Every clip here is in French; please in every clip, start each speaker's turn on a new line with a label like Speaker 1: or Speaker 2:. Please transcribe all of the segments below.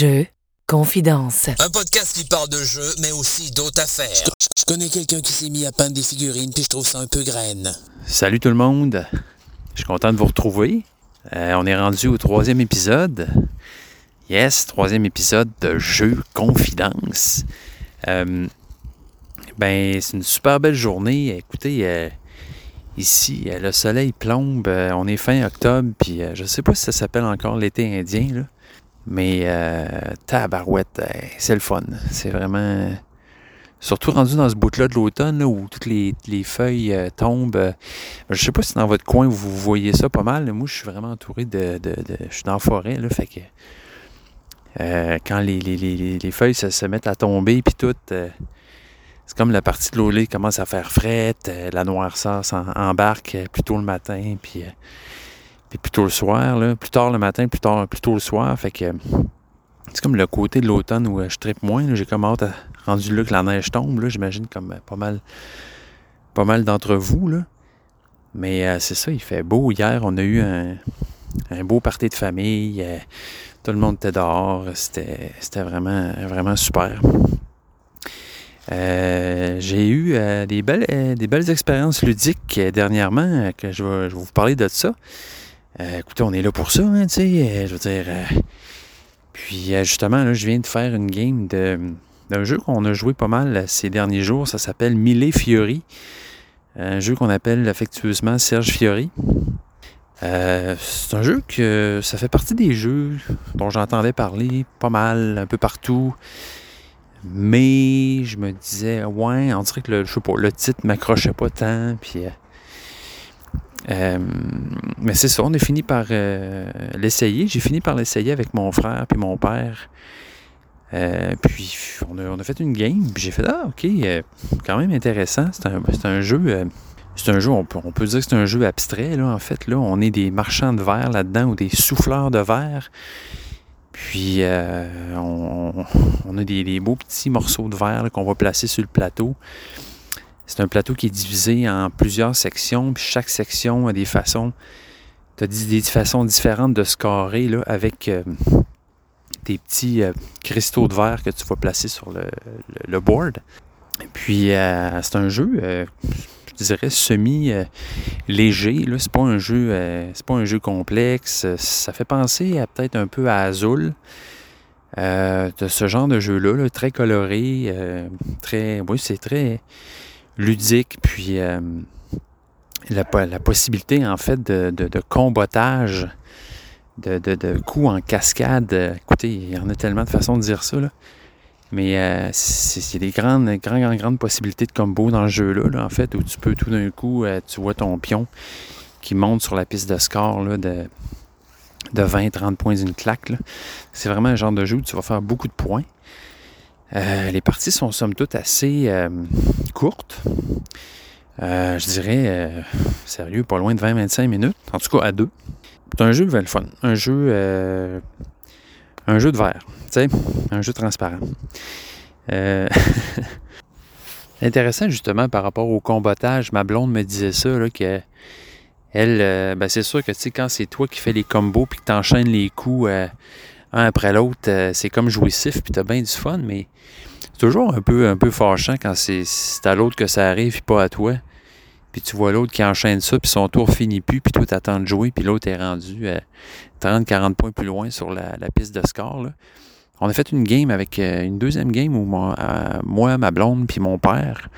Speaker 1: Jeux, confidence.
Speaker 2: Un podcast qui parle de jeux, mais aussi d'autres affaires. Je connais quelqu'un qui s'est mis à peindre des figurines, puis je trouve ça un peu graine.
Speaker 3: Salut tout le monde. Je suis content de vous retrouver. Euh, on est rendu au troisième épisode. Yes, troisième épisode de Jeux Confidence. Euh, ben, c'est une super belle journée. Écoutez, euh, ici, le soleil plombe. on est fin octobre, puis je sais pas si ça s'appelle encore l'été indien, là. Mais euh, tabarouette, euh, c'est le fun. C'est vraiment. Surtout rendu dans ce bout-là de l'automne, où toutes les, les feuilles euh, tombent. euh, je sais pas si dans votre coin vous voyez ça pas mal. Moi, je suis vraiment entouré de. je suis dans la forêt, là, fait que. quand les, les- les- les- les feuilles se, mettent à tomber, puis tout. c'est comme la partie de l'eau commence à faire frette, la noirceur s'en- embarque euh, plus tôt le matin, puis, puis plus tôt le soir, là, plus tard le matin, plus tard, plus tôt le soir. Fait que c'est comme le côté de l'automne où euh, je tripe moins. J'ai comme hâte, à- rendu là que la neige tombe, j'imagine comme euh, pas mal, pas mal d'entre vous. Là. Mais euh, c'est ça, il fait beau. Hier, on a eu un, un beau party de famille. tout le monde était dehors. C'était, vraiment, vraiment super. J'ai eu des, belles, des belles expériences ludiques dernièrement, que je vais, je vais vous parler de ça. Euh, écoutez, on est là pour ça, hein, tu sais. euh, je veux dire. euh, puis justement, là, je viens de faire une game d'un jeu qu'on a joué pas mal ces derniers jours. Ça s'appelle Mille Fiori. Un jeu qu'on appelle affectueusement Serge Fiori. C'est un jeu que ça fait partie des jeux dont j'entendais parler pas mal, un peu partout. Mais je me disais, ouais, on dirait que le, je sais pas, le titre m'accrochait pas tant. Puis, euh, mais c'est ça, on a fini par euh, l'essayer. J'ai fini par l'essayer avec mon frère puis mon père. Euh, puis on a, on a fait une game. Puis j'ai fait, ah, ok, quand même intéressant. C'est un, un jeu. c'est un jeu, on peut, on peut dire que c'est un jeu abstrait, là, en fait. Là, on est des marchands de verre là-dedans ou des souffleurs de verre. Puis, on, a des, beaux petits morceaux de verre qu'on va placer sur le plateau. C'est un plateau qui est divisé en plusieurs sections, puis chaque section a des façons, as des façons différentes de scorer là, avec euh, des petits euh, cristaux de verre que tu vas placer sur le, board. Puis, euh, c'est un jeu, je dirais, semi-léger. c'est pas un jeu, c'est pas un jeu complexe. Ça fait penser à peut-être un peu à Azul. De ce genre de jeu-là, là, très coloré, très, oui, c'est très ludique, puis euh, la, po- la possibilité en fait de, de, de combotage, de, coups en cascade. Écoutez, il y en a tellement de façons de dire ça, là. mais euh, c'est des grandes, grandes, grandes, grandes possibilités de combo dans ce jeu-là, là, en fait, où tu peux tout d'un coup, euh, tu vois ton pion qui monte sur la piste de score de, de 20-30 points d'une claque. C'est vraiment un genre de jeu où tu vas faire beaucoup de points. Euh, les parties sont somme toute assez euh, courtes. Euh, je dirais, sérieux, pas loin de 20-25 minutes. En tout cas, à deux. C'est un jeu le fun. Un jeu, un jeu de verre. Tu sais, un jeu transparent. Intéressant justement par rapport au combattage. Ma blonde me disait ça, là, que elle, ben c'est sûr que tu sais, quand c'est toi qui fais les combos puis que tu enchaînes les coups un après l'autre, euh, c'est comme jouissif puis tu as bien du fun, mais c'est toujours un peu, un peu fâchant quand c'est à l'autre que ça arrive puis pas à toi. Puis tu vois l'autre qui enchaîne ça, puis son tour finit plus, puis toi t'attends de jouer, puis l'autre est rendu euh, 30-40 points plus loin sur la, piste de score. là. On a fait une game avec euh, une deuxième game où moi, euh, moi ma blonde, puis mon père.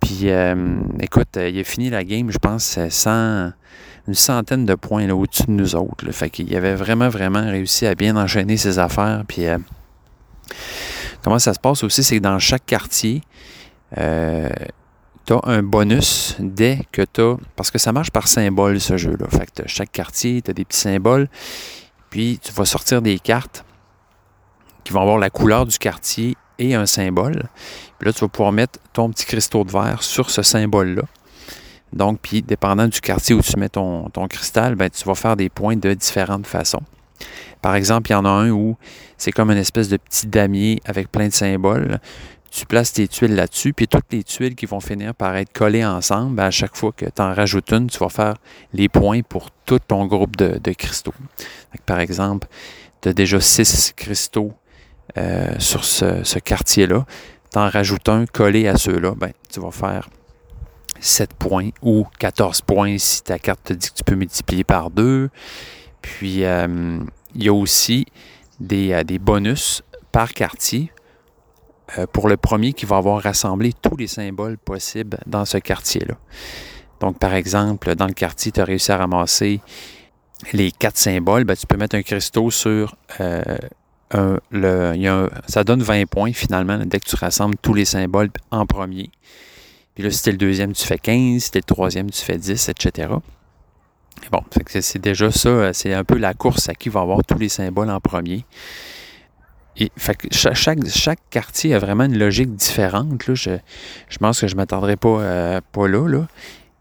Speaker 3: Puis euh, écoute, euh, il a fini la game, je pense, euh, 100 une centaine de points au-dessus de nous autres. là. Fait qu'il avait vraiment, vraiment réussi à bien enchaîner ses affaires. Puis euh, comment ça se passe aussi, c'est que dans chaque quartier, euh, tu as un bonus dès que tu as. Parce que ça marche par symbole, ce jeu-là. Fait que chaque quartier, tu as des petits symboles. Puis tu vas sortir des cartes qui vont avoir la couleur du quartier et un symbole. Puis là, tu vas pouvoir mettre ton petit cristaux de verre sur ce symbole-là. Donc, puis dépendant du quartier où tu mets ton, ton cristal, ben, tu vas faire des points de différentes façons. Par exemple, il y en a un où c'est comme une espèce de petit damier avec plein de symboles. Tu places tes tuiles là-dessus, puis toutes les tuiles qui vont finir par être collées ensemble, ben, à chaque fois que tu en rajoutes une, tu vas faire les points pour tout ton groupe de, de cristaux. Par exemple, tu as déjà six cristaux sur ce, quartier-là. Tu en rajoutes un collé à ceux-là, ben, tu vas faire 7 points ou 14 points si ta carte te dit que tu peux multiplier par 2. Puis, il y a aussi des, des bonus par quartier euh, pour le premier qui va avoir rassemblé tous les symboles possibles dans ce quartier-là. Donc, par exemple, dans le quartier, tu as réussi à ramasser les quatre symboles, ben, tu peux mettre un cristaux sur euh, le, ça donne 20 points finalement dès que tu rassembles tous les symboles en premier. Puis là, si c'était le deuxième, tu fais 15, si c'était le troisième, tu fais 10, etc. Bon, c'est déjà ça, c'est un peu la course à qui va avoir tous les symboles en premier. Et chaque, quartier a vraiment une logique différente. Là. Je, je pense que je ne m'attendrai pas, euh, pas là.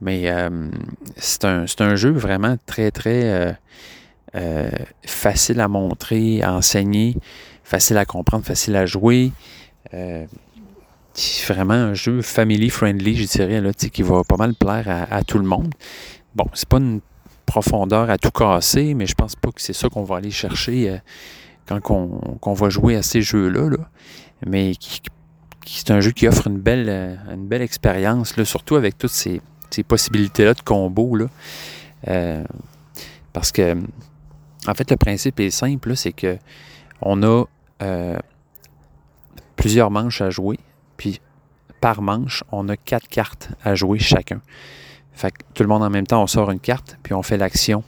Speaker 3: Mais euh, c'est un, jeu vraiment très, très euh, facile à montrer, à enseigner, facile à comprendre, facile à jouer. vraiment un jeu family friendly, je dirais, là, qui va pas mal plaire à, tout le monde. Bon, c'est pas une profondeur à tout casser, mais je pense pas que c'est ça qu'on va aller chercher quand on, va jouer à ces jeux-là, mais qui, c'est un jeu qui offre une belle, euh, une belle expérience, surtout avec toutes ces, possibilités-là de combo. Euh, parce que, en fait, le principe est simple, c'est que on a euh, plusieurs manches à jouer, puis par manche, on a quatre cartes à jouer chacun. Tout le monde en même temps, on sort une carte, puis on fait l'action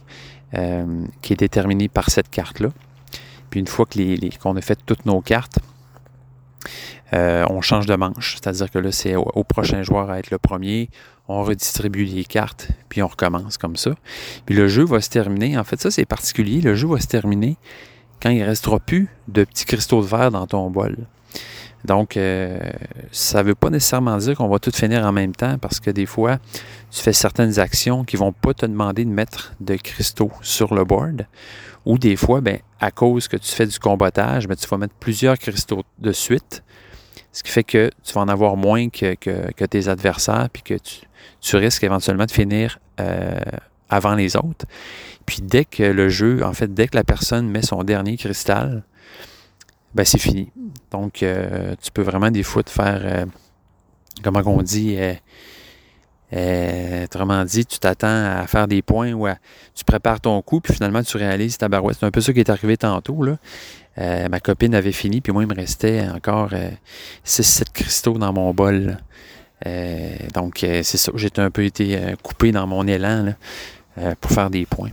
Speaker 3: qui est déterminée par cette carte-là. Puis une fois qu'on a fait toutes nos cartes, euh, on change de manche. C'est-à-dire que là, c'est au, prochain joueur à être le premier. On redistribue les cartes, puis on recommence comme ça. Puis le jeu va se terminer. En fait, ça, c'est particulier. Le jeu va se terminer quand il ne restera plus de petits cristaux de verre dans ton bol. Donc, euh, ça ne veut pas nécessairement dire qu'on va tout finir en même temps parce que des fois, tu fais certaines actions qui ne vont pas te demander de mettre de cristaux sur le board. Ou des fois, ben, à cause que tu fais du combattage, ben, tu vas mettre plusieurs cristaux de suite. Ce qui fait que tu vas en avoir moins que, tes adversaires, puis que tu, risques éventuellement de finir euh, avant les autres. Puis dès que le jeu, en fait, dès que la personne met son dernier cristal, ben c'est fini. Donc, euh, tu peux vraiment des fois te faire, euh, comment on dit, autrement dit, tu t'attends à faire des points ou tu prépares ton coup, puis finalement tu réalises ta barouette. C'est un peu ça qui est arrivé tantôt. Là. Ma copine avait fini, puis moi, il me restait encore 6-7 cristaux dans mon bol. donc, c'est ça. J'ai un peu été coupé dans mon élan pour faire des points.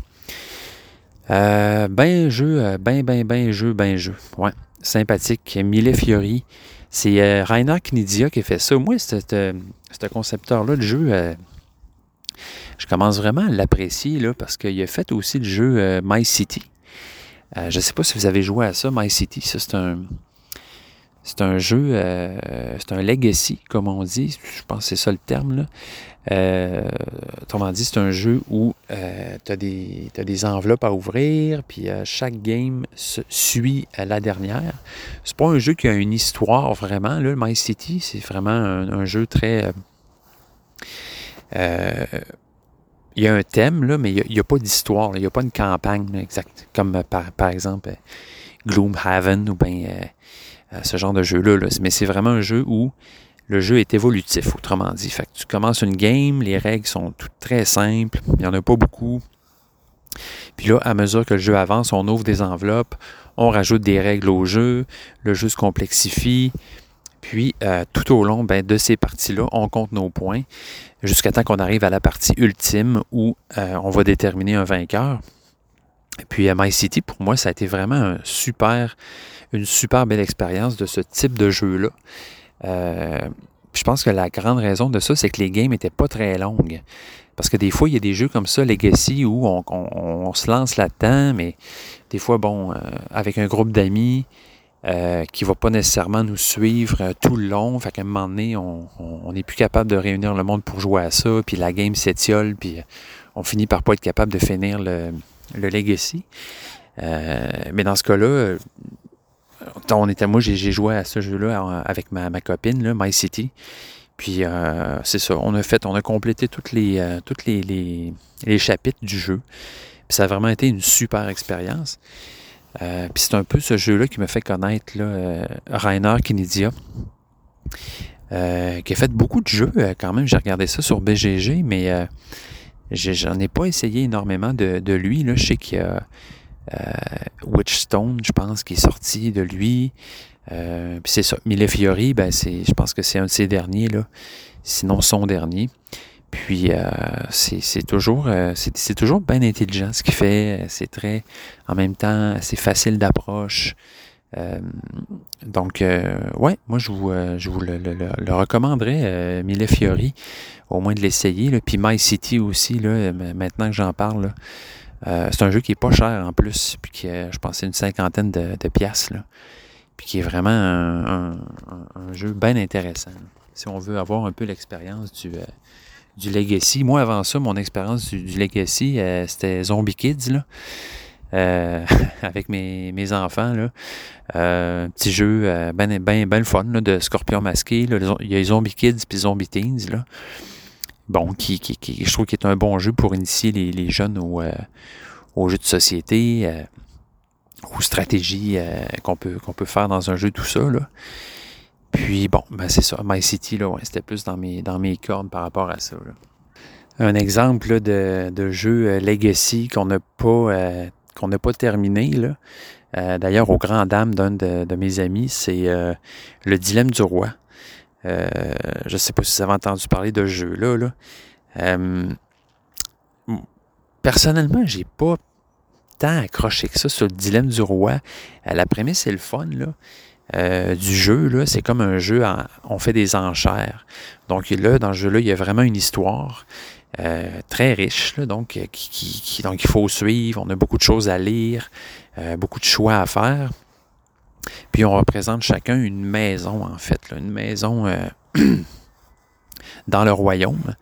Speaker 3: ben jeu, ben, ben, ben jeu, ben jeu. Ouais sympathique, Mille Fiori. C'est euh, Rainer Knidia qui a fait ça. Moi, ce concepteur-là, le jeu, euh, je commence vraiment à l'apprécier parce qu'il a fait aussi le jeu euh, My City. Je ne sais pas si vous avez joué à ça, My City. Ça, c'est un. C'est un jeu, c'est un legacy, comme on dit. Je pense que c'est ça le terme. Là. Euh, autrement dit, c'est un jeu où euh, tu as, des enveloppes à ouvrir, puis euh, chaque game suit la dernière. C'est pas un jeu qui a une histoire vraiment. Là, My City, c'est vraiment un, jeu très. Il y a un thème, là, mais il n'y a, pas d'histoire. Il n'y a pas une campagne exacte, comme par, par exemple Gloomhaven ou bien ce genre de jeu-là. Là. Mais c'est vraiment un jeu où le jeu est évolutif, autrement dit. Fait que tu commences une game, les règles sont toutes très simples, il n'y en a pas beaucoup. Puis là, à mesure que le jeu avance, on ouvre des enveloppes, on rajoute des règles au jeu, le jeu se complexifie. Puis, euh, tout au long ben, de ces parties-là, on compte nos points jusqu'à temps qu'on arrive à la partie ultime où euh, on va déterminer un vainqueur. puis, à My City, pour moi, ça a été vraiment un super, une super belle expérience de ce type de jeu-là. Euh, je pense que la grande raison de ça, c'est que les games n'étaient pas très longues. Parce que des fois, il y a des jeux comme ça, Legacy, où on, se lance là-dedans, mais des fois, bon, avec un groupe d'amis euh, qui ne va pas nécessairement nous suivre tout le long, fait qu'à un moment donné, on n'est plus capable de réunir le monde pour jouer à ça, puis la game s'étiole, puis on finit par pas être capable de finir le, le Legacy. mais dans ce cas-là, on était, moi, j'ai joué à ce jeu-là avec ma, copine, là, My City. Puis euh, c'est ça, on a fait, on a complété toutes les, euh, toutes les, les, chapitres du jeu. Puis ça a vraiment été une super expérience. Puis c'est un peu ce jeu-là qui me fait connaître là, Rainer Kinedia. qui a fait beaucoup de jeux quand même. J'ai regardé ça sur BGG, mais j'en ai pas essayé énormément de, de lui. Là. Je sais qu'il y a Witchstone, je pense, qui est sorti de lui. puis c'est ça. Mille Fiori, ben je pense que c'est un de ses derniers, là. sinon son dernier. Puis euh, c'est toujours, euh, c'est toujours bien intelligent ce qu'il fait. C'est très, en même temps, c'est facile d'approche. Euh, donc, ouais, moi je vous, je vous le, recommanderais, Mille Fiori, au moins de l'essayer. Puis My City aussi, là, maintenant que j'en parle. c'est un jeu qui est pas cher en plus, puis qui je pense une cinquantaine de, piastres. Puis qui est vraiment un jeu bien intéressant. Si on veut avoir un peu l'expérience du, du Legacy. Moi, avant ça, mon expérience du, Legacy, euh, c'était Zombie Kids, là. Euh, avec mes, mes enfants. Là. Euh, petit jeu ben, ben, ben le fun là, de Scorpion masqué. Là. Il y a Zombie Kids puis Zombie Teens. Là. Bon, qui, qui, qui, je trouve qu'il est un bon jeu pour initier les, les jeunes au, aux jeux de société, aux stratégies qu'on peut, qu'on peut faire dans un jeu, tout ça. Là. Puis bon, ben c'est ça. My City, là, ouais, c'était plus dans mes, dans mes cordes par rapport à ça. Un exemple de, de, jeu euh, Legacy qu'on n'a pas, euh, qu'on n'a pas terminé. Là. Euh, d'ailleurs, au grand dame d'un de, mes amis, c'est Le Dilemme du Roi. je ne sais pas si vous avez entendu parler de ce jeu-là. Là. personnellement, j'ai pas tant accroché que ça sur le Dilemme du Roi. la prémisse est le fun, là. Euh, du jeu, c'est comme un jeu, on fait des enchères. Donc là, dans ce jeu-là, il y a vraiment une histoire euh, très riche, donc, euh, qui, il faut suivre, on a beaucoup de choses à lire, beaucoup de choix à faire. Puis on représente chacun une maison, en fait, une maison dans le royaume.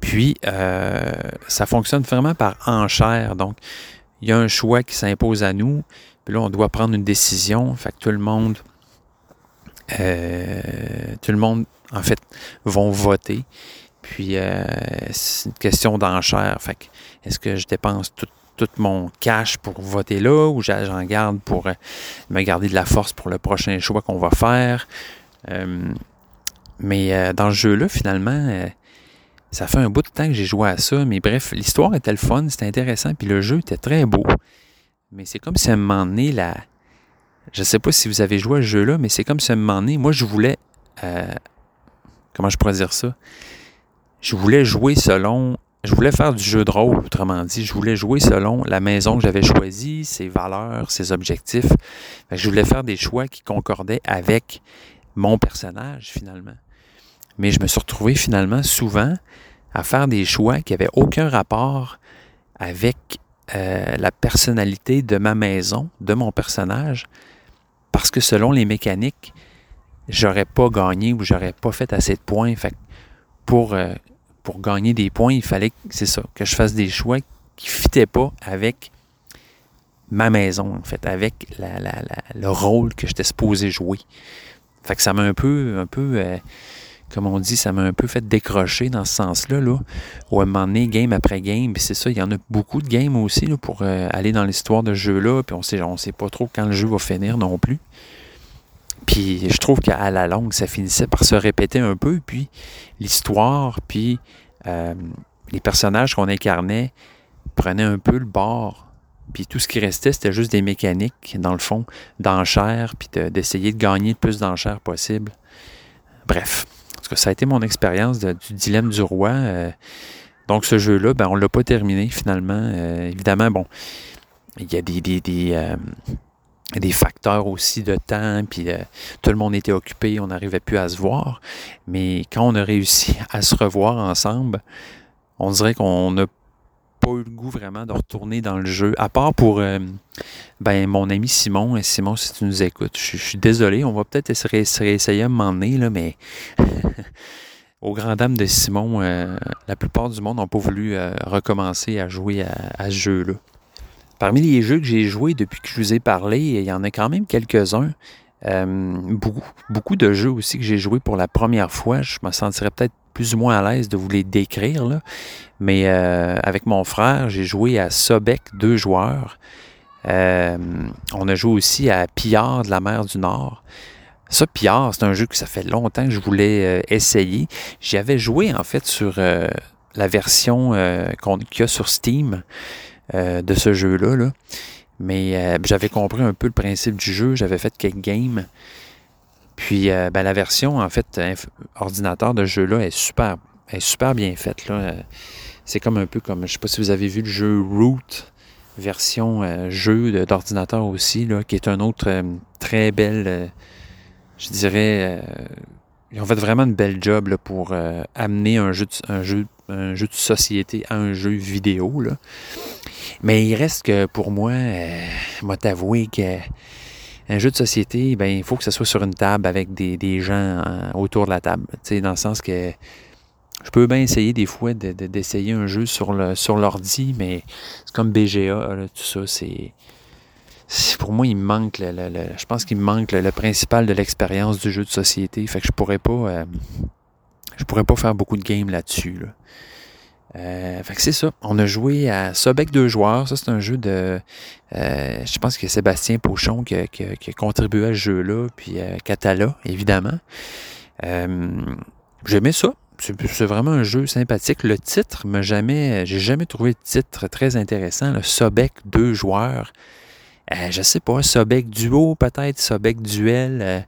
Speaker 3: Puis ça fonctionne vraiment par enchère. Donc, il y a un choix qui s'impose à nous. Puis là, on doit prendre une décision. Fait que tout le monde tout le monde, en fait, vont voter. Puis, euh, c'est une question d'enchère. Fait est-ce que je dépense tout, mon cash pour voter là ou j'en garde pour euh, me garder de la force pour le prochain choix qu'on va faire? mais dans ce jeu-là, finalement, ça fait un bout de temps que j'ai joué à ça. Mais bref, l'histoire était le fun, c'était intéressant, puis le jeu était très beau. Mais c'est comme si à un moment donné, la, je sais pas si vous avez joué à ce jeu-là, mais c'est comme un moment donné, moi, je voulais. Euh, comment je pourrais dire ça? Je voulais jouer selon. Je voulais faire du jeu de rôle, autrement dit. Je voulais jouer selon la maison que j'avais choisie, ses valeurs, ses objectifs. je voulais faire des choix qui concordaient avec mon personnage, finalement. Mais je me suis retrouvé finalement souvent à faire des choix qui n'avaient aucun rapport avec euh, la personnalité de ma maison, de mon personnage, parce que selon les mécaniques, j'aurais pas gagné ou j'aurais pas fait assez de points. Fait pour, euh, pour gagner des points, il fallait, c'est ça, que je fasse des choix qui ne fitaient pas avec ma maison, en fait, avec le rôle que j'étais supposé jouer. Fait que ça m'a un peu, un peu euh, comme on dit, ça m'a un peu fait décrocher dans ce sens-là. Là, où à un moment donné, game après game, c'est ça, il y en a beaucoup de games aussi là, pour euh, aller dans l'histoire de ce jeu-là, puis on sait, on sait pas trop quand le jeu va finir non plus. Puis je trouve qu'à la longue, ça finissait par se répéter un peu, puis l'histoire, puis euh, les personnages qu'on incarnait prenaient un peu le bord. Puis tout ce qui restait, c'était juste des mécaniques, dans le fond, d'enchères, puis d'essayer de, gagner le plus d'enchères possible. Bref, ça a été mon expérience du dilemme du roi. Euh, donc, ce jeu-là, ben, on ne l'a pas terminé finalement. Euh, évidemment, bon, il y a des, des, euh, des, facteurs aussi de temps, puis tout le monde était occupé, on n'arrivait plus à se voir. Mais quand on a réussi à se revoir ensemble, on dirait qu'on a pas eu le goût vraiment de retourner dans le jeu, à part pour euh, ben, mon ami Simon. Et Simon, si tu nous écoutes, je, suis désolé, on va peut-être essayer à m'emmener, là, mais au grand dame de Simon, euh, la plupart du monde n'ont pas voulu euh, recommencer à jouer à, ce jeu-là. Parmi les jeux que j'ai joués depuis que je vous ai parlé, il y en a quand même quelques-uns. beaucoup, beaucoup de jeux aussi que j'ai joués pour la première fois. Je me sentirais peut-être plus ou moins à l'aise de vous les décrire. Mais euh, avec mon frère, j'ai joué à Sobek deux joueurs. on a joué aussi à Pillard de la mer du Nord. Ça, Pillard, c'est un jeu que ça fait longtemps que je voulais essayer. J'y avais joué en fait sur la version qu'il y a sur Steam de ce jeu-là. Là. Mais j'avais compris un peu le principe du jeu, j'avais fait quelques games. Puis ben, la version, en fait, ordinateur de jeu-là est super, est super bien faite. Là. C'est comme un peu comme, je sais pas si vous avez vu le jeu Root, version euh, jeu d'ordinateur aussi, là, qui est un autre euh, très belle, euh, je dirais, ils ont fait vraiment une belle job là, pour amener un jeu, de, un, jeu, un jeu de société à un jeu vidéo. Là. Mais il reste que pour moi, moi t'avouer que un jeu de société, ben il faut que ce soit sur une table avec des, gens autour de la table. Dans le sens que je peux bien essayer des fois d'essayer un jeu sur l'ordi, mais c'est comme BGA, tout ça, c'est. Pour moi, il me manque le, je pense qu'il manque le, principal de l'expérience du jeu de société. Fait que je pourrais. Euh, pourrais pas faire beaucoup de games là-dessus. Euh, fait que c'est ça. On a joué à Sobec deux joueurs. Ça, c'est un jeu de. Euh, je pense que Sébastien Pochon qui a, contribué à ce jeu-là, puis Catala, évidemment. J'aimais ça c'est vraiment un jeu sympathique. Le titre, m'a jamais, j'ai jamais trouvé de titre très intéressant. Le Sobek deux joueurs. Euh, je sais pas, Sobek duo peut-être, Sobek duel,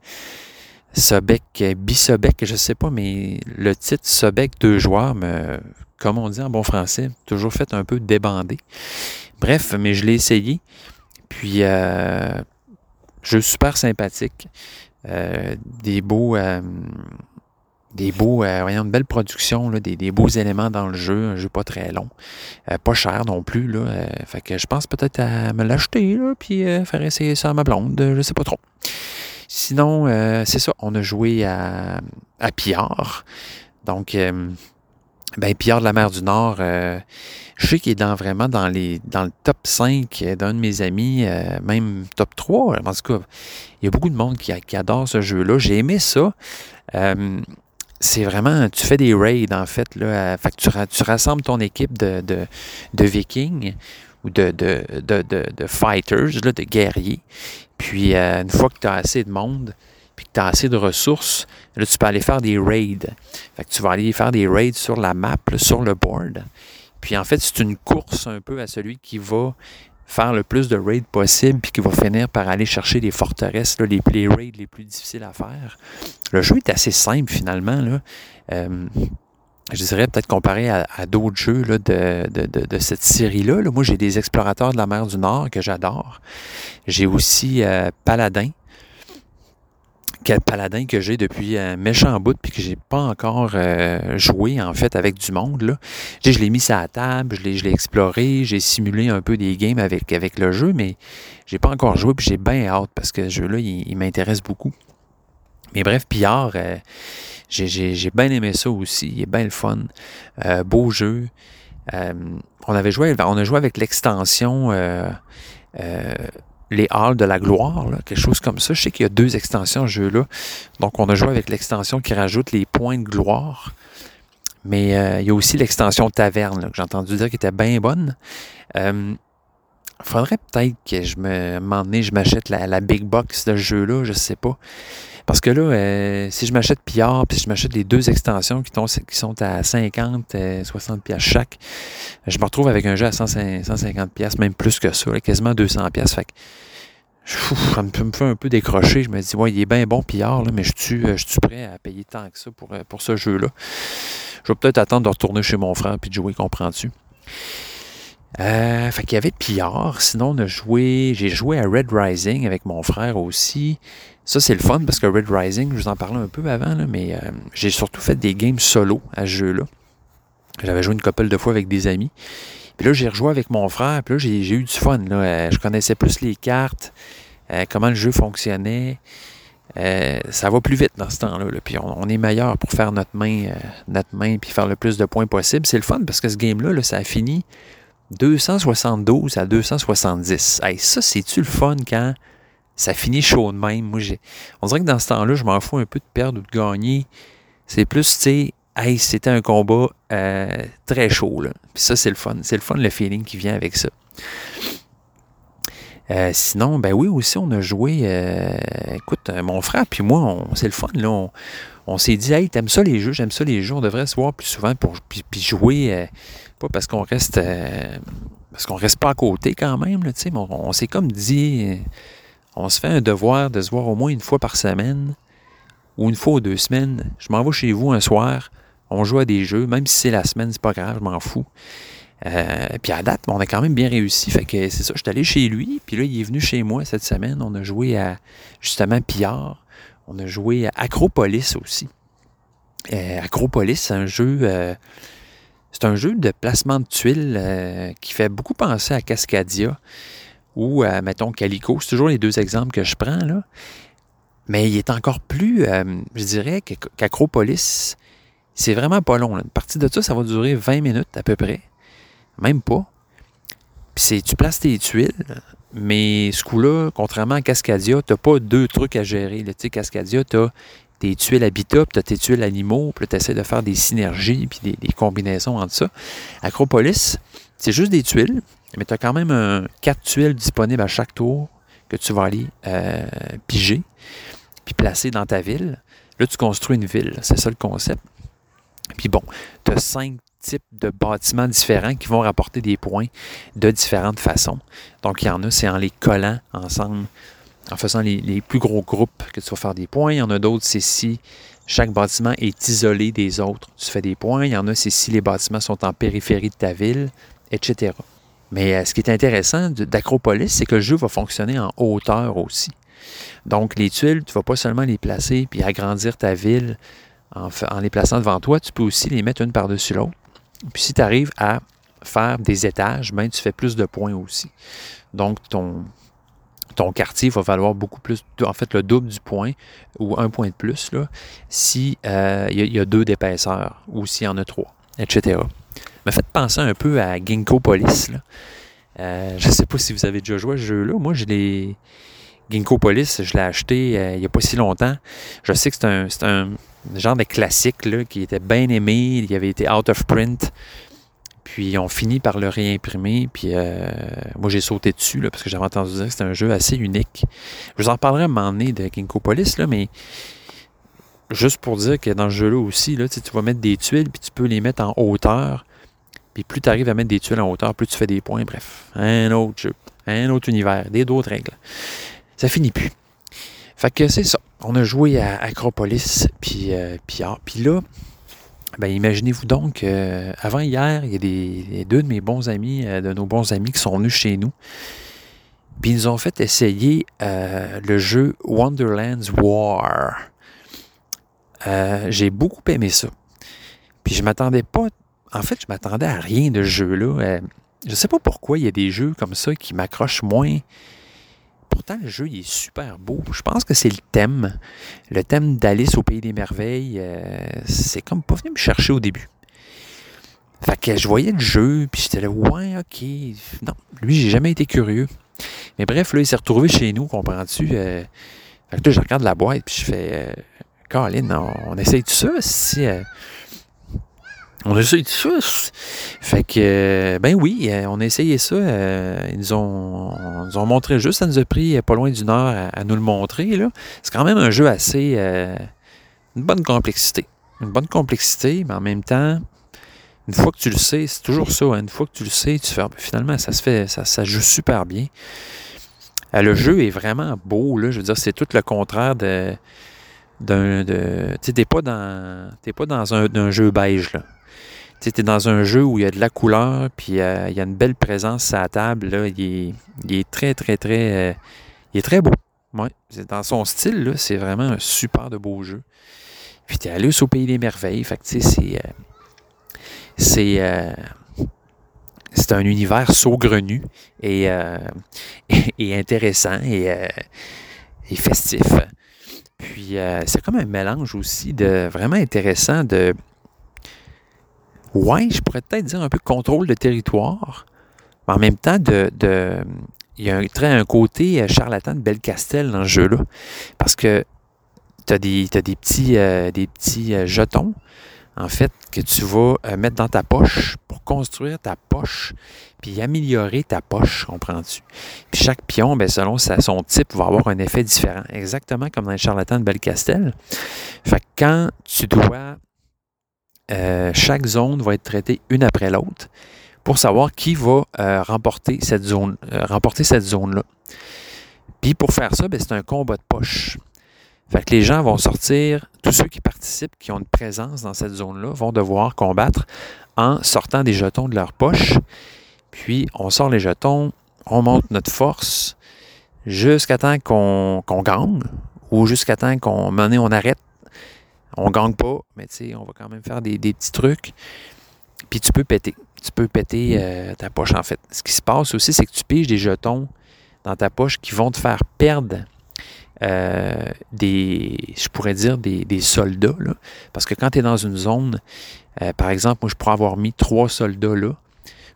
Speaker 3: euh, Sobek euh, bisobek, je sais pas, mais le titre Sobek deux joueurs me, comme on dit en bon français, toujours fait un peu débandé. Bref, mais je l'ai essayé. Puis jeu super sympathique. des beaux des beaux, euh, voyons, une belle production, là, des, beaux éléments dans le jeu, un jeu pas très long, euh, pas cher non plus, là, euh, fait que je pense peut-être à me l'acheter, puis faire essayer ça à ma blonde, je sais pas trop. Sinon, c'est ça, on a joué à, à Pillard, donc, ben, Pillard de la mer du Nord, je sais qu'il est vraiment dans, le top 5 d'un de mes amis, même top 3, en tout cas, il y a beaucoup de monde qui, adore ce jeu-là, j'ai aimé ça, c'est vraiment, tu fais des raids en fait. Tu, rassembles ton équipe de vikings ou de, de, de fighters, là, de guerriers. Puis euh, une fois que tu as assez de monde, puis que tu as assez de ressources, là, tu peux aller faire des raids. Fait que tu vas aller faire des raids sur la map, sur le board. Puis en fait, c'est une course un peu à celui qui va faire le plus de raids possible, puis qui va finir par aller chercher les forteresses, les, les raids les plus difficiles à faire. Le jeu est assez simple finalement. Là. Euh, je dirais peut-être comparé à, d'autres jeux de, de, de, cette série-là. Moi, j'ai des explorateurs de la mer du Nord que j'adore. J'ai aussi euh, Paladin, quel paladin que j'ai depuis un méchant bout puis que j'ai pas encore euh, joué en fait avec du monde. Là. Je, l'ai mis sur la table, je l'ai, je l'ai exploré, j'ai simulé un peu des games avec, avec le jeu, mais j'ai pas encore joué puis j'ai bien hâte parce que ce jeu-là, il, m'intéresse beaucoup. Mais bref, Pillard, euh, j'ai, bien aimé ça aussi. Il est bien le fun. Euh, beau jeu. on avait joué, on a joué avec l'extension les Halles de la gloire, quelque chose comme ça. Je sais qu'il y a deux extensions ce jeu-là. Donc, on a joué avec l'extension qui rajoute les points de gloire. Mais euh, il y a aussi l'extension taverne, que j'ai entendu dire qui était bien bonne. Euh, faudrait peut-être que je me, je m'achète la, big box de ce jeu-là, je sais pas. Parce que là, euh, si je m'achète Pillard, puis je m'achète les deux extensions qui, qui sont à 50, 60 pièces chaque, je me retrouve avec un jeu à 150 pièces, même plus que ça, quasiment 200 pièces. Fait que ça me, fait un peu décrocher. Je me dis, ouais, il est bien bon Pillard, mais je suis, euh, je prêt à payer tant que ça pour, euh, pour ce jeu-là. Je vais peut-être attendre de retourner chez mon frère puis de jouer, comprends-tu? Euh, fait qu'il y avait Pillard. Sinon, on a joué. J'ai joué à Red Rising avec mon frère aussi. Ça, c'est le fun parce que Red Rising, je vous en parlais un peu avant, mais euh, j'ai surtout fait des games solo à ce jeu-là. J'avais joué une couple de fois avec des amis. Puis là, j'ai rejoué avec mon frère, puis là, j'ai eu du fun. Là. Euh, je connaissais plus les cartes, euh, comment le jeu fonctionnait. ça va plus vite dans ce temps-là. Puis on, est meilleur pour faire notre main, notre main, puis faire le plus de points possible. C'est le fun parce que ce game-là, là, ça a fini 272 à 270. Hey, ça, c'est-tu le fun quand ça finit chaud de même. Moi, on dirait que dans ce temps-là, je m'en fous un peu de perdre ou de gagner. C'est plus, tu sais, hey, c'était un combat euh, très chaud. Puis ça, c'est le fun. C'est le fun, le feeling qui vient avec ça. Euh, sinon, ben oui, aussi, on a joué. euh, écoute, mon frère puis moi, c'est le fun. Là, on, s'est dit, hey, t'aimes ça les jeux, j'aime ça les jeux, on devrait se voir plus souvent pour jouer. pas parce qu'on reste. parce qu'on reste pas à côté quand même, là, mais on s'est comme dit. On se fait un devoir de se voir au moins une fois par semaine ou une fois ou deux semaines. Je m'en vais chez vous un soir, on joue à des jeux, même si c'est la semaine, c'est pas grave, je m'en fous. Euh, puis à date, on a quand même bien réussi. Fait que c'est ça, je suis allé chez lui, puis là, il est venu chez moi cette semaine. On a joué à justement Pillard. On a joué à Acropolis aussi. Euh, Acropolis, c'est un jeu. euh, c'est un jeu de placement de tuiles qui fait beaucoup penser à Cascadia ou à, mettons, Calico. C'est toujours les deux exemples que je prends, là. Mais il est encore plus, euh, je dirais, qu'Acropolis, c'est vraiment pas long. Une partie de ça, ça va durer 20 minutes à peu près. Même pas. Puis tu places tes tuiles, mais ce coup-là, contrairement à Cascadia, tu n'as pas deux trucs à gérer. Tu sais, Cascadia, tu as tes tuiles habitat, puis tu as tes tuiles animaux, puis tu essaies de faire des synergies, puis des, des combinaisons entre ça. Acropolis, c'est juste des tuiles, mais tu as quand même un, quatre tuiles disponibles à chaque tour que tu vas aller euh, piger, puis placer dans ta ville. Là, tu construis une ville. C'est ça le concept. Puis bon, tu as cinq types de bâtiments différents qui vont rapporter des points de différentes façons. Donc, il y en a, c'est en les collant ensemble, en faisant les, les plus gros groupes que tu vas faire des points. Il y en a d'autres, c'est si chaque bâtiment est isolé des autres, tu fais des points. Il y en a, c'est si les bâtiments sont en périphérie de ta ville, etc. Mais euh, ce qui est intéressant d'Acropolis, c'est que le jeu va fonctionner en hauteur aussi. Donc, les tuiles, tu ne vas pas seulement les placer puis agrandir ta ville en, les plaçant devant toi, tu peux aussi les mettre une par-dessus l'autre. Puis si tu arrives à faire des étages, ben, tu fais plus de points aussi. Donc, ton, ton quartier va valoir beaucoup plus, en fait, le double du point ou un point de plus là, euh, y a deux d'épaisseur ou s'il y en a trois, etc. Me fait penser un peu à Ginkgo Police. Euh, je ne sais pas si vous avez déjà joué à ce jeu-là. Moi, je l'ai. Ginkgo Police, je l'ai acheté euh, il n'y a pas si longtemps. Je sais que c'est un, genre de classique qui était bien aimé. Il avait été out of print. Puis on finit par le réimprimer. Puis euh, moi, j'ai sauté dessus parce que j'avais entendu dire que c'était un jeu assez unique. Je vous en parlerai à un moment donné de Ginkgo Police, là, mais juste pour dire que dans ce jeu-là aussi, là, tu vas mettre des tuiles, puis tu peux les mettre en hauteur. Puis plus tu arrives à mettre des tuiles en hauteur, plus tu fais des points. Bref, un autre jeu, un autre univers, des d'autres règles. Ça finit plus. Fait que c'est ça. On a joué à Acropolis, puis euh, ah, là, ben imaginez-vous donc, euh, avant hier, il y a deux de mes bons amis, euh, de nos bons amis qui sont venus chez nous. Puis ils nous ont fait essayer le jeu Wonderland's War. Euh, J'ai beaucoup aimé ça. Puis je m'attendais pas. En fait, je m'attendais à rien de ce jeu-là. Euh, je sais pas pourquoi il y a des jeux comme ça qui m'accrochent moins. Pourtant, le jeu il est super beau. Je pense que c'est le thème. Le thème d'Alice au Pays des Merveilles. euh, c'est comme pas venu me chercher au début. Fait que je voyais le jeu, puis j'étais là, ouais, ok. Non, lui, j'ai jamais été curieux. Mais bref, là, il s'est retrouvé chez nous, comprends-tu? Euh, fait que là, je regarde la boîte, puis je fais, Caroline, on, essaye tout ça, euh, on essaye tout ça. Fait que, euh, ben oui, euh, on a essayé ça. ils, nous ont, ont montré juste, ça nous a pris pas loin d'une heure à, nous le montrer. C'est quand même un jeu assez. une bonne complexité. Une bonne complexité, mais en même temps, une fois que tu le sais, c'est toujours ça. hein, une fois que tu le sais, tu fais ah, ben, finalement, ça se fait, ça, joue super bien. Le jeu est vraiment beau. Là, je veux dire, c'est tout le contraire de. D'un tu sais t'es pas dans t'es pas dans un, jeu beige là. Tu es dans un jeu où il y a de la couleur puis euh, il y a une belle présence à la table là. Il est, très très très euh, il est très beau. Ouais dans son style c'est vraiment un super de beau jeu. Puis t'es allé au pays des merveilles fait tu sais c'est euh, c'est un univers saugrenu et, intéressant et festif. Puis euh, c'est comme un mélange aussi de vraiment intéressant de ouais, je pourrais peut-être dire un peu contrôle de territoire, mais en même temps de, il y a un, très, un côté charlatan de Belcastel dans ce jeu-là. Parce que tu as des, euh, des petits euh, jetons en fait, que tu vas euh, mettre dans ta poche pour construire ta poche, puis améliorer ta poche, comprends-tu? Puis chaque pion, bien, selon son type, va avoir un effet différent, exactement comme dans les charlatans de Belcastel. Fait que quand tu dois, euh, chaque zone va être traitée une après l'autre pour savoir qui va euh, remporter cette zone, remporter cette zone-là. Puis pour faire ça, ben, c'est un combat de poche. Fait que les gens vont sortir, tous ceux qui participent, qui ont une présence dans cette zone-là, vont devoir combattre en sortant des jetons de leur poche. Puis on sort les jetons, on monte notre force jusqu'à temps qu'on gagne ou jusqu'à temps qu'on on arrête. On gagne pas, mais tu sais, on va quand même faire des, petits trucs. Puis tu peux péter. Tu peux péter euh, ta poche en fait. Ce qui se passe aussi, c'est que tu piges des jetons dans ta poche qui vont te faire perdre euh, des, je pourrais dire, des, soldats. Parce que quand tu es dans une zone, euh, par exemple, moi, je pourrais avoir mis trois soldats là,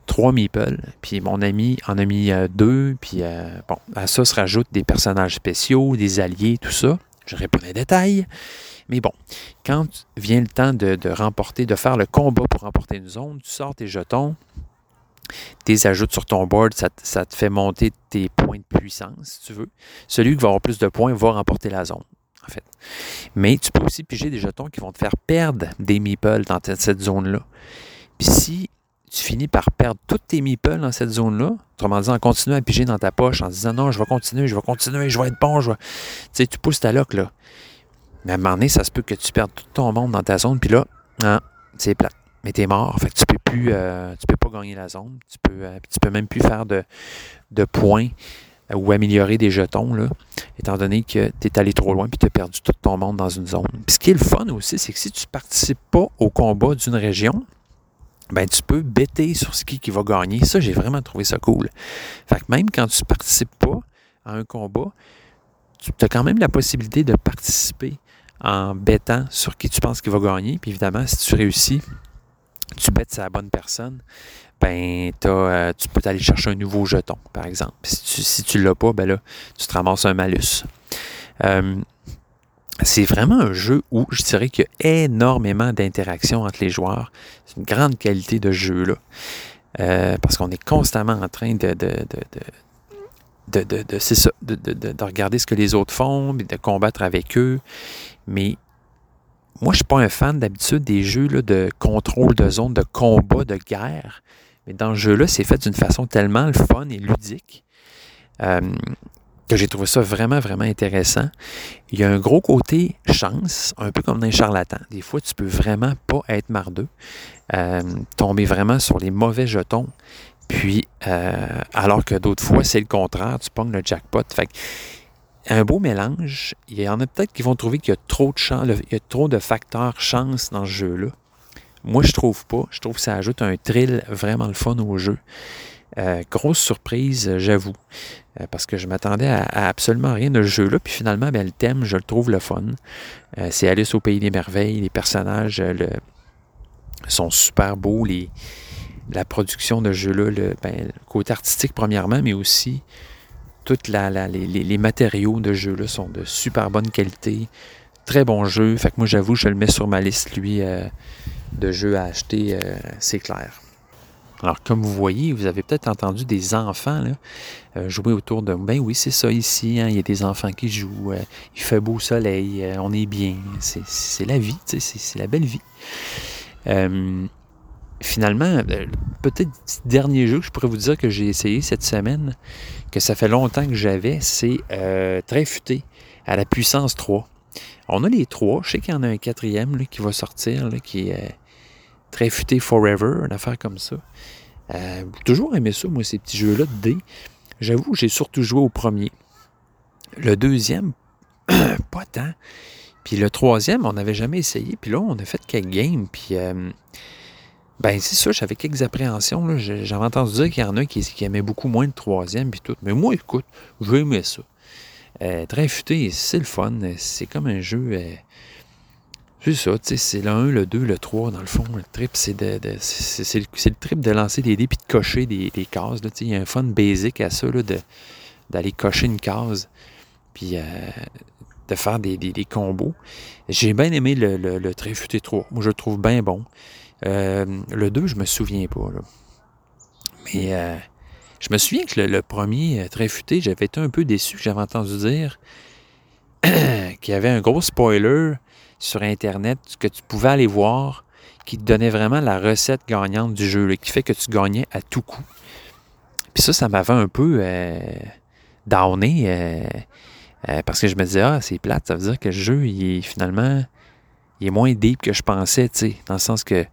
Speaker 3: trois meeples, puis mon ami en a mis euh, deux, puis bon, à ça se rajoutent des personnages spéciaux, des alliés, tout ça. Je réponds les détails. Mais bon, quand vient le temps de remporter, de faire le combat pour remporter une zone, tu sors tes jetons, tes ajoutes sur ton board, ça, te fait monter tes points de puissance, si tu veux. Celui qui va avoir plus de points va remporter la zone, en fait. Mais tu peux aussi piger des jetons qui vont te faire perdre des meeples dans cette zone-là. Puis si tu finis par perdre toutes tes meeples dans cette zone-là, autrement dit, en continuant à piger dans ta poche, en disant non, je vais continuer, je vais continuer, je vais être bon. Tu sais, tu pousses ta loc, là. Mais à un moment donné, ça se peut que tu perdes tout ton monde dans ta zone, puis là, hein, c'est plat mais tu es mort. Fait tu peux plus, euh, tu peux pas gagner la zone. Tu peux, euh, tu peux même plus faire de, points euh, ou améliorer des jetons, là, étant donné que tu es allé trop loin et tu as perdu tout ton monde dans une zone. Puis ce qui est le fun aussi, c'est que si tu participes pas au combat d'une région, ben tu peux bêter sur ce qui, qui va gagner. Ça, j'ai vraiment trouvé ça cool. Fait que même quand tu participes pas à un combat, tu as quand même la possibilité de participer en bêtant sur qui tu penses qu'il va gagner. Puis évidemment, si tu réussis, tu bêtes la bonne personne, ben euh, tu peux aller chercher un nouveau jeton, par exemple. si tu ne l'as pas, ben là, tu te ramasses un malus. Euh, c'est vraiment un jeu où je dirais qu'il y a énormément d'interactions entre les joueurs. C'est une grande qualité de jeu là. Euh, parce qu'on est constamment en train de, de, regarder ce que les autres font, de combattre avec eux. Mais moi, je ne suis pas un fan d'habitude des jeux de contrôle de zone, de combat, de guerre. Mais dans ce jeu-là, c'est fait d'une façon tellement le fun et ludique euh, que j'ai trouvé ça vraiment, vraiment intéressant. Il y a un gros côté chance, un peu comme dans les charlatans. Des fois, tu peux vraiment pas être mardeux, euh, tomber vraiment sur les mauvais jetons. Puis, euh, alors que d'autres fois, c'est le contraire, tu pognes le jackpot. Un beau mélange. Il y en a peut-être qui vont trouver qu'il y a trop de chance, il y a trop de facteurs chance dans ce jeu-là. Moi, je trouve pas. Je trouve que ça ajoute un thrill vraiment le fun au jeu. Euh, grosse surprise, j'avoue, euh, parce que je m'attendais à, absolument rien de ce jeu-là. Puis finalement, ben, le thème, je le trouve le fun. Euh, c'est Alice au pays des merveilles. Les personnages sont super beaux. la production de ce jeu-là, le, ben, le, côté artistique premièrement, mais aussi tous les, matériaux de jeu là sont de super bonne qualité. Très bon jeu. Fait que moi, j'avoue, je le mets sur ma liste, lui, euh, de jeux à acheter. Euh, c'est clair. Alors, comme vous voyez, vous avez peut-être entendu des enfants euh, jouer autour de... Ben oui, c'est ça ici. Hein, il y a des enfants qui jouent. il fait beau soleil. on est bien. C'est la vie. C'est la belle vie finalement, euh, peut-être dernier jeu que je pourrais vous dire que j'ai essayé cette semaine, que ça fait longtemps que j'avais, c'est euh, Très futé à la puissance 3. On a les trois. Je sais qu'il y en a un quatrième qui va sortir, qui est euh, Très futé Forever, une affaire comme ça. Euh, toujours aimé ça, moi, ces petits jeux-là de dés. J'avoue, j'ai surtout joué au premier. Le deuxième, pas tant. Puis le troisième, on n'avait jamais essayé. Puis là, on a fait quelques games. Puis ben, c'est ça, j'avais quelques appréhensions. J'avais entendu dire qu'il y en a qui, qui aimaient beaucoup moins le troisième puis tout. Mais moi, écoute, j'ai aimé ça. Euh, très futé, c'est le fun. C'est comme un jeu. Euh, c'est ça, tu sais, c'est le 1, le 2, le 3, dans le fond. Le trip, c'est de, c'est, le, trip de lancer des dés puis de cocher des, cases. il y a un fun basic à ça, d'aller cocher une case. Puis, euh, de faire des, des, combos. J'ai bien aimé le, le, le, Tréfuté 3. Moi, je le trouve bien bon. Euh, le 2, je me souviens pas. Mais euh, je me souviens que le, premier euh, Tréfuté, j'avais été un peu déçu. J'avais entendu dire qu'il y avait un gros spoiler sur Internet que tu pouvais aller voir qui te donnait vraiment la recette gagnante du jeu, qui fait que tu gagnais à tout coup. Puis ça, ça m'avait un peu downé parce que je me disais, ah, c'est plate, ça veut dire que le jeu, il finalement, il est moins deep que je pensais, tu sais, dans le sens que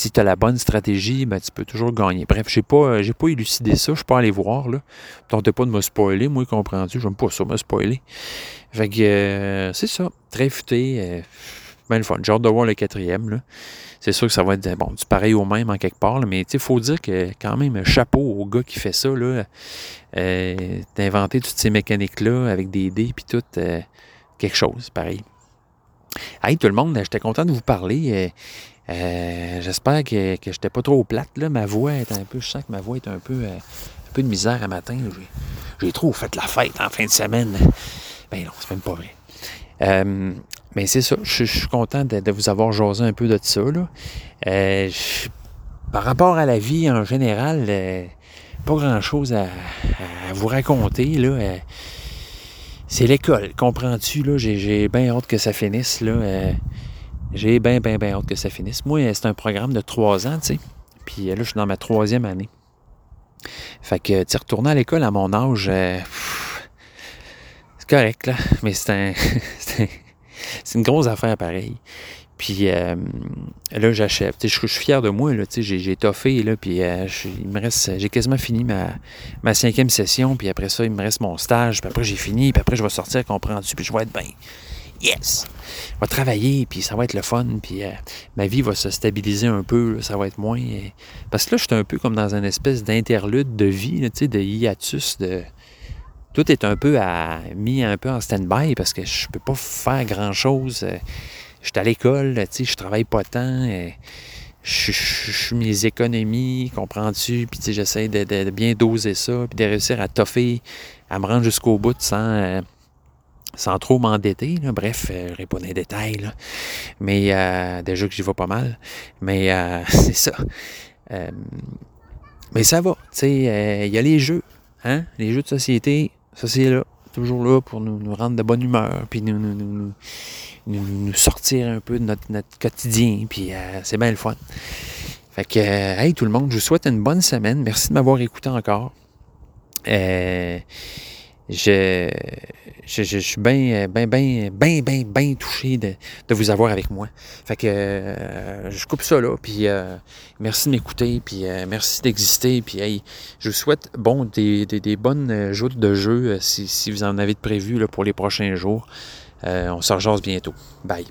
Speaker 3: si tu as la bonne stratégie, ben, tu peux toujours gagner. Bref, j'ai pas, j'ai pas élucidé ça, je suis pas allé voir, là. Tentez pas de me spoiler, moi, comprends-tu, j'aime pas ça, me spoiler. Fait que, c'est ça, très futé, ben le fun. J'ai hâte de voir le quatrième, c'est sûr que ça va être bon, pareil au même en quelque part, mais il faut dire que quand même, chapeau au gars qui fait ça, là, euh, toutes ces mécaniques-là avec des dés puis tout, euh, quelque chose, pareil. Hey tout le monde, j'étais content de vous parler. Euh, euh, j'espère que, que j'étais pas trop plate. Là. Ma voix est un peu. Je sens que ma voix est un peu, un peu de misère à matin. J'ai trop fait la fête en fin de semaine. Ben non, c'est même pas vrai. Mais c'est ça, je, suis content de, vous avoir jasé un peu de ça. Là. Euh, par rapport à la vie en général, euh, pas grand-chose à, vous raconter. Là. Euh, c'est l'école, comprends-tu? J'ai, bien hâte que ça finisse. Là. J'ai bien, bien, bien hâte que ça finisse. Moi, c'est un programme de trois ans, tu sais. Puis là, je suis dans ma troisième année. Fait que, tu retourner à l'école à mon âge, c'est correct, là. Mais c'est un, c'est une grosse affaire pareil. Puis euh, là, j'achève. Je, suis fier de moi. J'ai toffé. Là, puis euh, il me reste. J'ai quasiment fini ma, ma, cinquième session. Puis après ça, il me reste mon stage. Puis après, j'ai fini. Puis après, je vais sortir, comprends-tu? Puis je vais être bien. Yes! Je vais travailler, puis ça va être le fun, puis euh, ma vie va se stabiliser un peu, ça va être moins... parce que là, je suis un peu comme dans une espèce d'interlude de vie, sais, de hiatus, de tout est un peu à, mis un peu en stand-by parce que je peux pas faire grand-chose. Euh, je suis à l'école, je travaille pas tant. Euh, je, suis mes économies, comprends-tu? Puis j'essaie de, bien doser ça, puis de réussir à toffer, à me rendre jusqu'au bout sans, euh, sans trop m'endetter. Bref, je n'irai pas dans les détails. Mais déjà que j'y vais pas mal. Mais c'est ça. mais ça va. Il y a les jeux. Hein? Les jeux de société, ça, c'est là. Toujours là pour nous, rendre de bonne humeur, puis nous, nous, nous, sortir un peu de notre, quotidien, puis euh, c'est bien le fun. Fait que, euh, hey tout le monde, je vous souhaite une bonne semaine. Merci de m'avoir écouté encore. Euh, je, je, suis bien, bien, bien, bien, bien, bien touché de, vous avoir avec moi. Fait que euh, je coupe ça là, puis euh, merci de m'écouter, puis euh, merci d'exister, puis hey, je vous souhaite bon des, des, bonnes joutes de jeu si, si, vous en avez de prévu pour les prochains jours. on se rejase bientôt. Bye.